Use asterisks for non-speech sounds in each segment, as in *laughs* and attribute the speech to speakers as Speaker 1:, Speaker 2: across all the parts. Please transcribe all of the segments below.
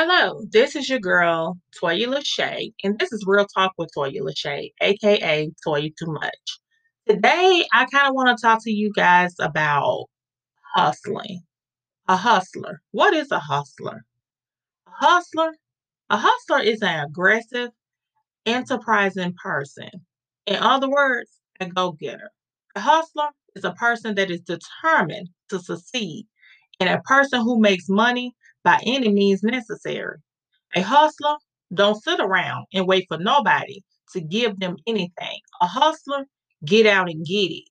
Speaker 1: Hello, this is your girl, Toya Lashay, and this is Real Talk with Toya Lashay, aka Toya Too Much. Today, I kind of want to talk to you guys about hustling. A hustler. What is a hustler? A hustler? A hustler is an aggressive, enterprising person. In other words, a go getter. A hustler is a person that is determined to succeed and a person who makes money by any means necessary. A hustler don't sit around and wait for nobody to give them anything. A hustler get out and get it,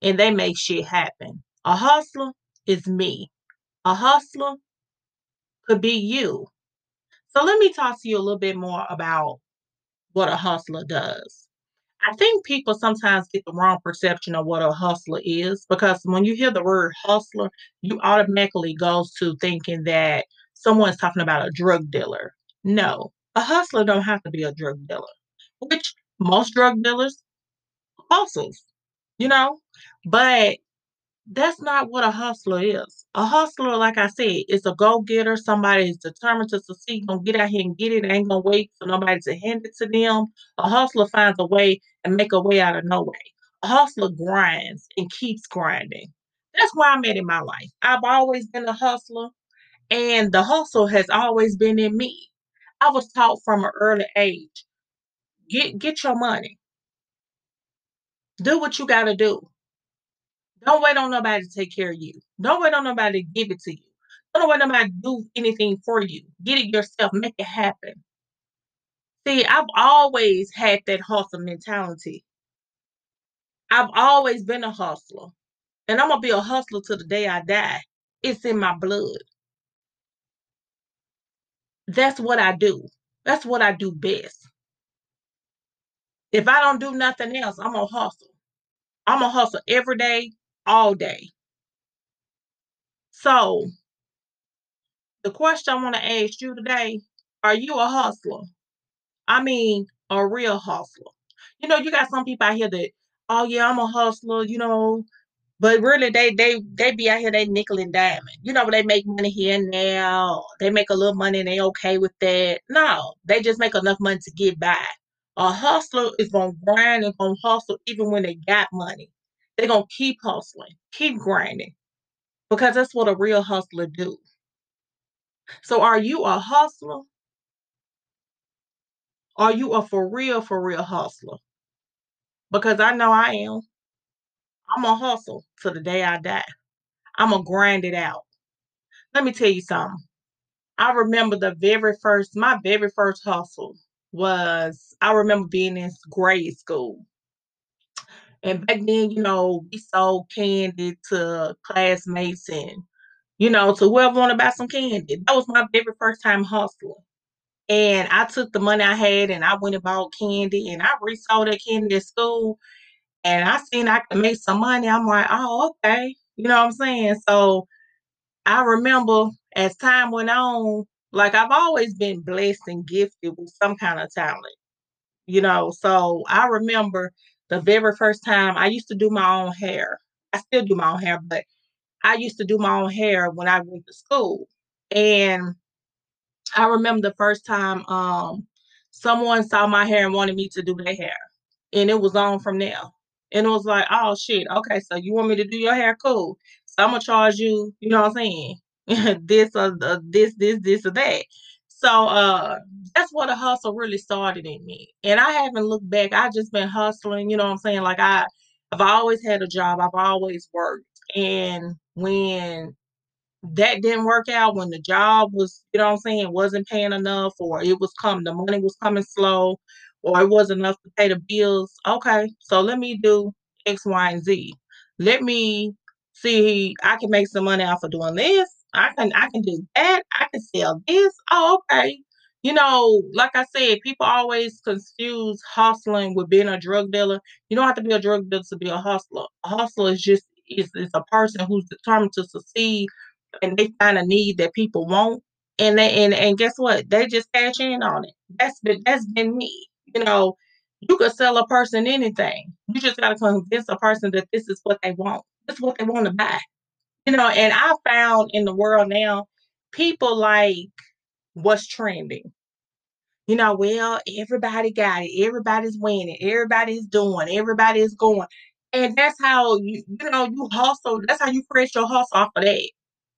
Speaker 1: and they make shit happen. A hustler is me. A hustler could be you. So let me talk to you a little bit more about what a hustler does. I think people sometimes get the wrong perception of what a hustler is because when you hear the word hustler, you automatically goes to thinking that someone's talking about a drug dealer. No, a hustler don't have to be a drug dealer, which most drug dealers hustles, you know, but that's not what a hustler is. A hustler, like I said, is a go-getter. Somebody is determined to succeed, gonna get out here and get it. Ain't gonna wait for nobody to hand it to them. A hustler finds a way and make a way out of no way. A hustler grinds and keeps grinding. That's where I'm at in my life. I've always been a hustler, and the hustle has always been in me. I was taught from an early age, get get your money. Do what you gotta do. Don't wait on nobody to take care of you. Don't wait on nobody to give it to you. Don't wait on nobody to do anything for you. Get it yourself. Make it happen. See, I've always had that hustle mentality. I've always been a hustler. And I'm gonna be a hustler to the day I die. It's in my blood. That's what I do. That's what I do best. If I don't do nothing else, I'm gonna hustle. I'm gonna hustle every day, all day. So, the question I want to ask you today are you a hustler? I mean, a real hustler. You know, you got some people out here that, oh yeah, I'm a hustler, you know, but really they they they be out here they nickel and diamond. You know, they make money here and there. They make a little money and they okay with that. No, they just make enough money to get by. A hustler is gonna grind and gonna hustle even when they got money. They're gonna keep hustling, keep grinding, because that's what a real hustler do. So are you a hustler? Are you a for real, for real hustler? Because I know I am. I'm a hustle till the day I die. I'm gonna grind it out. Let me tell you something. I remember the very first, my very first hustle was I remember being in grade school. And back then, you know, we sold candy to classmates and, you know, to whoever wanted to buy some candy. That was my very first time hustling. And I took the money I had and I went and bought candy and I resold that candy at school. And I seen I could make some money. I'm like, oh, okay. You know what I'm saying? So I remember as time went on, like I've always been blessed and gifted with some kind of talent, you know. So I remember the very first time I used to do my own hair. I still do my own hair, but I used to do my own hair when I went to school. And I remember the first time um someone saw my hair and wanted me to do their hair. And it was on from there. And it was like, oh shit, okay, so you want me to do your hair? Cool. So I'm gonna charge you, you know what I'm saying? *laughs* this or this, this, this or that. So uh that's what a hustle really started in me. And I haven't looked back. I just been hustling, you know what I'm saying? Like I I've always had a job. I've always worked. And when that didn't work out when the job was, you know what I'm saying, wasn't paying enough or it was coming, the money was coming slow or it wasn't enough to pay the bills. Okay, so let me do X, Y, and Z. Let me see I can make some money off of doing this. I can I can do that. I can sell this. Oh, okay. You know, like I said, people always confuse hustling with being a drug dealer. You don't have to be a drug dealer to be a hustler. A hustler is just is, is a person who's determined to succeed and they find a need that people want and they and, and guess what they just cash in on it that's been that's been me you know you could sell a person anything you just got to convince a person that this is what they want this is what they want to buy you know and i found in the world now people like what's trending. You know, well, everybody got it. Everybody's winning. Everybody's doing. Everybody's going. And that's how you, you know, you hustle. That's how you create your hustle off of that.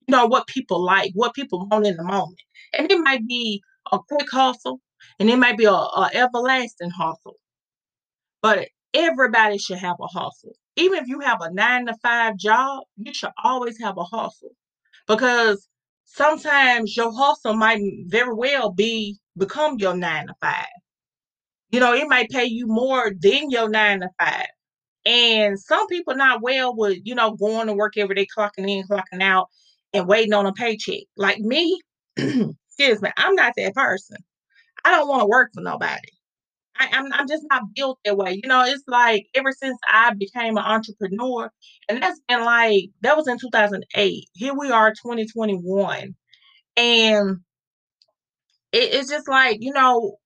Speaker 1: You know, what people like, what people want in the moment. And it might be a quick hustle and it might be a, a everlasting hustle. But everybody should have a hustle. Even if you have a nine to five job, you should always have a hustle. Because sometimes your hustle might very well be become your nine to five. You know, it might pay you more than your nine to five. And some people not well with, you know, going to work every day, clocking in, clocking out, and waiting on a paycheck. Like me, *clears throat* excuse me, I'm not that person. I don't want to work for nobody. I, I'm I'm just not built that way. You know, it's like ever since I became an entrepreneur, and that's been like that was in 2008. Here we are, 2021, and it, it's just like you know,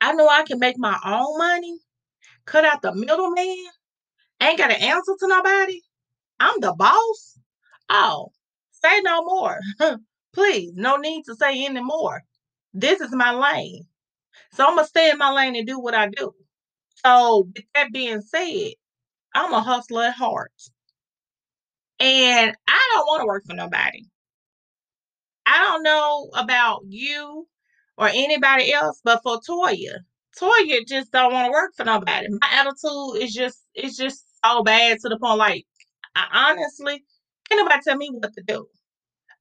Speaker 1: I know I can make my own money, cut out the middleman, ain't got an answer to nobody. I'm the boss. Oh, say no more, *laughs* please. No need to say any more. This is my lane, so I'm gonna stay in my lane and do what I do. So, with that being said, I'm a hustler at heart. And I don't wanna work for nobody. I don't know about you or anybody else, but for Toya, Toya just don't wanna work for nobody. My attitude is just it's just so bad to the point like I honestly can't nobody tell me what to do.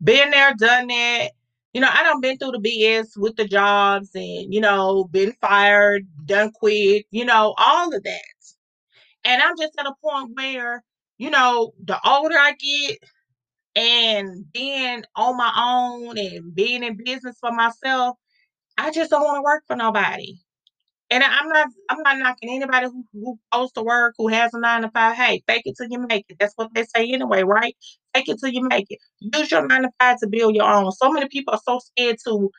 Speaker 1: Been there, done that. You know, I don't been through the BS with the jobs and, you know, been fired, done quit, you know, all of that. And I'm just at a point where, you know, the older I get and being on my own and being in business for myself, I just don't want to work for nobody. And I'm not I'm not knocking anybody who, who goes to work who has a nine to five. Hey, fake it till you make it. That's what they say anyway, right? Fake it till you make it. Use your nine to five to build your own. So many people are so scared to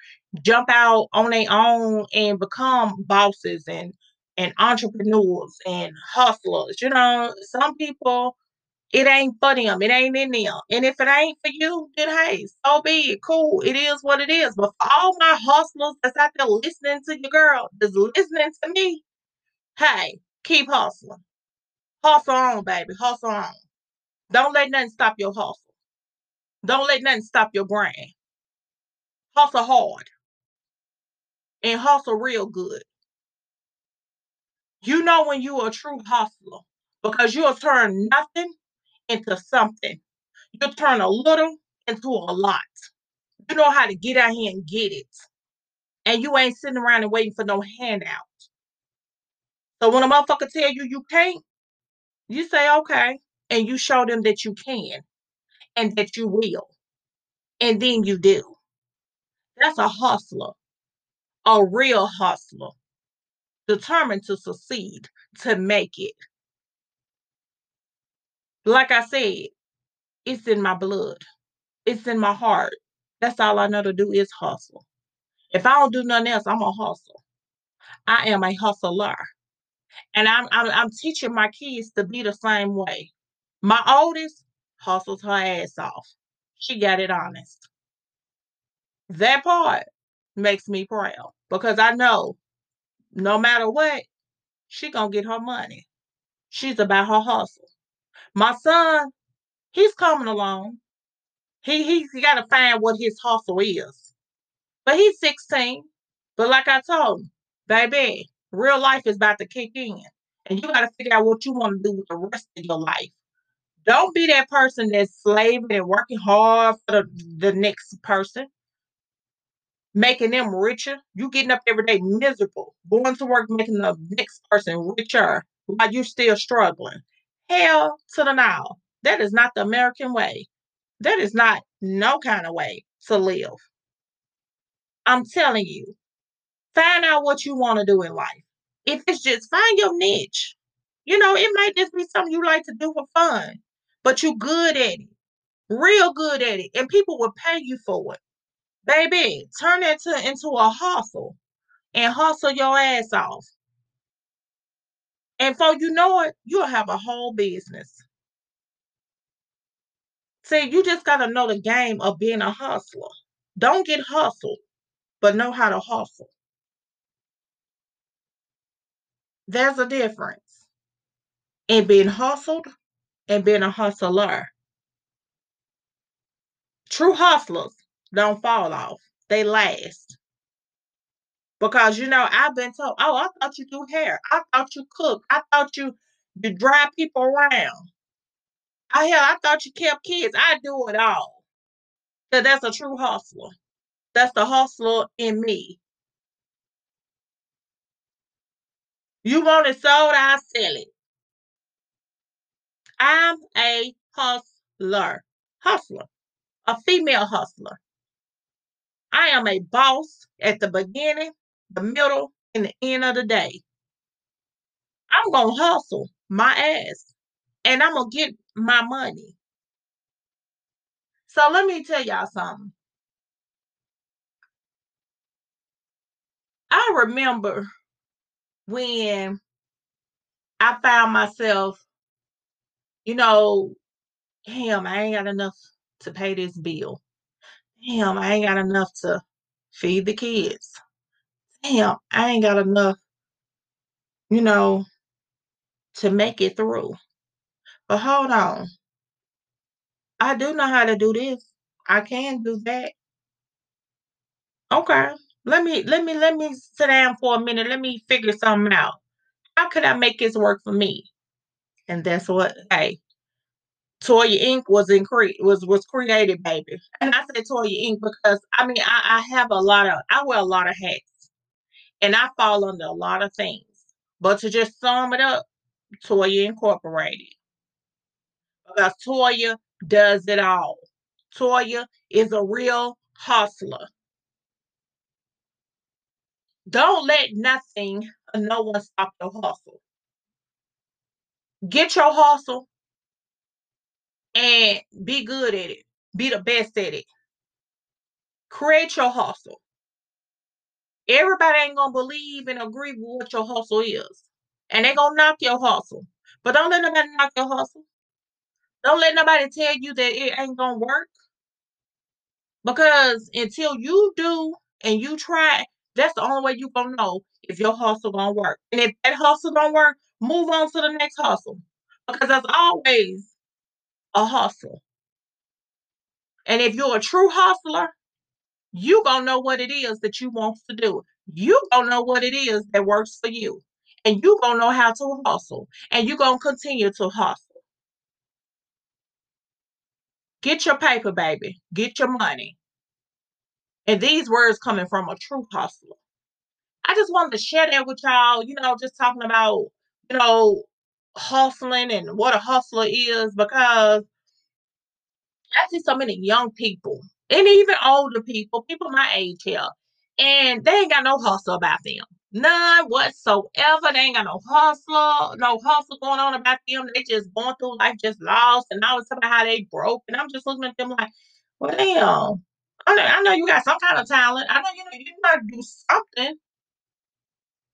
Speaker 1: jump out on their own and become bosses and and entrepreneurs and hustlers. You know, some people it ain't for them. It ain't in them. And if it ain't for you, then hey, so be it. Cool. It is what it is. But for all my hustlers that's out there listening to your girl, that's listening to me, hey, keep hustling. Hustle on, baby. Hustle on. Don't let nothing stop your hustle. Don't let nothing stop your grind. Hustle hard and hustle real good. You know when you're a true hustler because you'll turn nothing into something. You'll turn a little into a lot. You know how to get out here and get it. And you ain't sitting around and waiting for no handout. So when a motherfucker tell you you can't, you say okay, and you show them that you can and that you will, and then you do. That's a hustler, a real hustler, determined to succeed, to make it. Like I said, it's in my blood. It's in my heart. That's all I know to do is hustle. If I don't do nothing else, I'm a hustle. I am a hustler. And I'm, I'm I'm teaching my kids to be the same way. My oldest hustles her ass off. She got it honest. That part makes me proud because I know no matter what, she gonna get her money. She's about her hustle. My son, he's coming along. He he's got to find what his hustle is. But he's 16. But like I told him, baby, real life is about to kick in. And you got to figure out what you want to do with the rest of your life. Don't be that person that's slaving and working hard for the, the next person, making them richer. You getting up every day miserable, going to work, making the next person richer while you're still struggling. Hell to the now. That is not the American way. That is not no kind of way to live. I'm telling you, find out what you want to do in life. If it's just find your niche, you know, it might just be something you like to do for fun, but you're good at it, real good at it, and people will pay you for it. Baby, turn that to, into a hustle and hustle your ass off. And before you know it, you'll have a whole business. See, you just got to know the game of being a hustler. Don't get hustled. but know how to hustle. There's a difference in being hustled and being a hustler. True hustlers don't fall off, they last. Because you know, I've been told, oh, I thought you do hair. I thought you cook. I thought you you drive people around. I hell, I thought you kept kids. I do it all. So that's a true hustler. That's the hustler in me. You want it sold, I sell it. I'm a hustler. Hustler. A female hustler. I am a boss at the beginning, the middle, and the end of the day. I'm gonna hustle my ass and I'm gonna get my money. So let me tell y'all something. I remember when I found myself, you know, damn, I ain't got enough to pay this bill. Damn, I ain't got enough to feed the kids. Damn, I ain't got enough, you know, to make it through. But hold on. I do know how to do this. I can do that. Okay. Let me let me let me sit down for a minute. Let me figure something out. How could I make this work for me? And that's what hey, Toya Inc. was in cre- was was created, baby. And I said Toya Inc. because I mean I, I have a lot of I wear a lot of hats, and I fall under a lot of things. But to just sum it up, Toya Incorporated, because Toya does it all. Toya is a real hustler. Don't let nothing or no one stop your hustle. Get your hustle and be good at it. Be the best at it. Create your hustle. Everybody ain't gonna believe and agree with what your hustle is. And they gonna knock your hustle. But don't let nobody knock your hustle. Don't let nobody tell you that it ain't gonna work. Because until you do and you try, that's the only way you gonna know if your hustle gonna work. And if that hustle don't work, move on to the next hustle. Because there's always a hustle. And if you're a true hustler, you gonna know what it is that you want to do. You gonna know what it is that works for you. And you gonna know how to hustle. And you gonna continue to hustle. Get your paper, baby. Get your money. And these words coming from a true hustler. I just wanted to share that with y'all, you know, just talking about, you know, hustling and what a hustler is because I see so many young people and even older people, people my age here, and they ain't got no hustle about them. None whatsoever. They ain't got no hustle, no hustle going on about them. They just going through life just lost. And I was talking about how they broke. And I'm just looking at them like, well, damn. I know, I know you got some kind of talent. I know you know you gotta do something.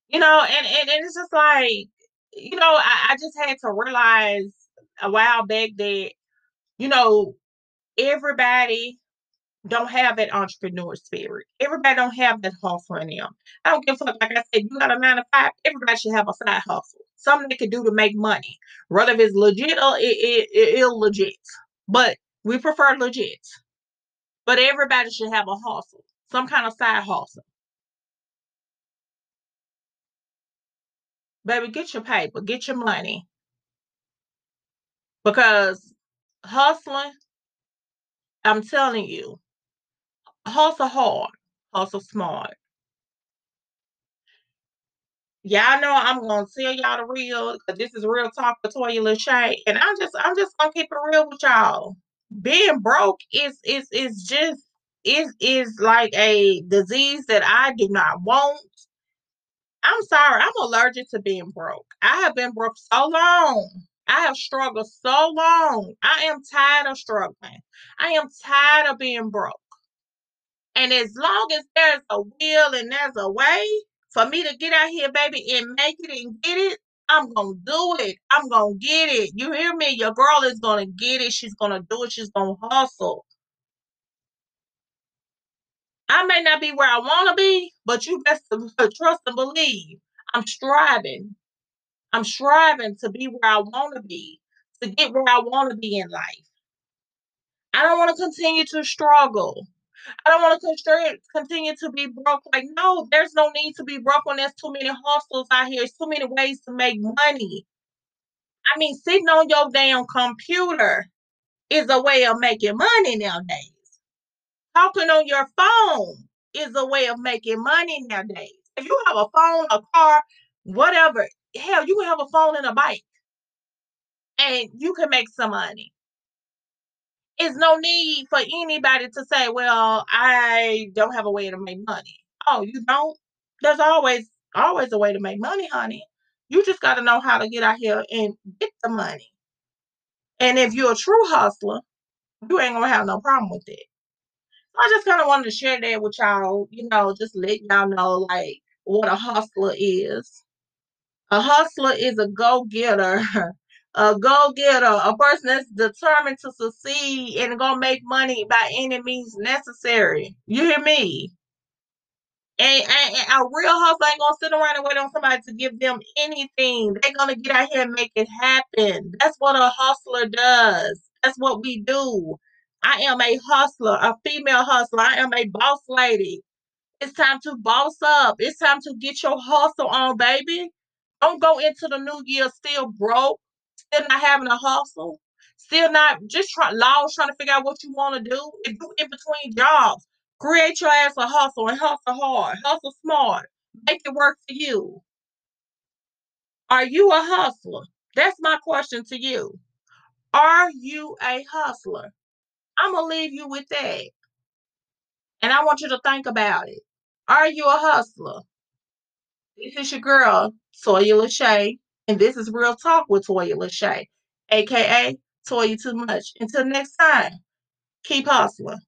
Speaker 1: You know, and, and, and it's just like, you know, I, I just had to realize a while back that, you know, everybody don't have that entrepreneur spirit. Everybody don't have that hustle in them. I don't give a fuck. Like I said, you got a nine to five. Everybody should have a side hustle, something they can do to make money, whether it's legit or it, it, it, illegit. But we prefer legit. But everybody should have a hustle, some kind of side hustle. Baby, get your paper, get your money. Because hustling, I'm telling you, hustle hard, hustle smart. Y'all know I'm gonna tell y'all the real because this is real talk with Toya Lashay. And I'm just I'm just gonna keep it real with y'all. Being broke is is is just is is like a disease that I do not want. I'm sorry, I'm allergic to being broke. I have been broke so long. I have struggled so long. I am tired of struggling. I am tired of being broke. And as long as there's a will and there's a way for me to get out here, baby, and make it and get it, I'm gonna do it. I'm gonna get it. You hear me? Your girl is gonna get it. She's gonna do it. She's gonna hustle. I may not be where I wanna be, but you best *laughs* trust and believe I'm striving. I'm striving to be where I wanna be, to get where I wanna be in life. I don't wanna continue to struggle. I don't wanna constra continue to be broke, like, no, there's no need to be broke when there's too many hustles out here, there's too many ways to make money. I mean, sitting on your damn computer is a way of making money nowadays. Talking on your phone is a way of making money nowadays. If you have a phone, a car, whatever, hell, you can have a phone and a bike and you can make some money. It's no need for anybody to say, "Well, I don't have a way to make money." Oh, you don't? There's always always a way to make money, honey. You just gotta know how to get out here and get the money. And if you're a true hustler, you ain't gonna have no problem with it. I just kinda wanted to share that with y'all, you know, just let y'all know, like, what a hustler is. A hustler is a *laughs* a go-getter, a person that's determined to succeed and gonna make money by any means necessary. You hear me? And, and, and a real hustler ain't gonna sit around and wait on somebody to give them anything. They're gonna get out here and make it happen. That's what a hustler does. That's what we do. I am a hustler, a female hustler. I am a boss lady. It's time to boss up. It's time to get your hustle on, baby. Don't go into the new year still broke, still not having a hustle, still not just try lost trying to figure out what you want to do. If you in between jobs, create your ass a hustle and hustle hard, hustle smart, make it work for you. Are you a hustler? That's my question to you. Are you a hustler? I'm gonna leave you with that. And I want you to think about it. Are you a hustler? This is your girl, Toya Lashay, and this is Real Talk with Toya Lashay, aka Toya Too Much. Until next time, keep hustling.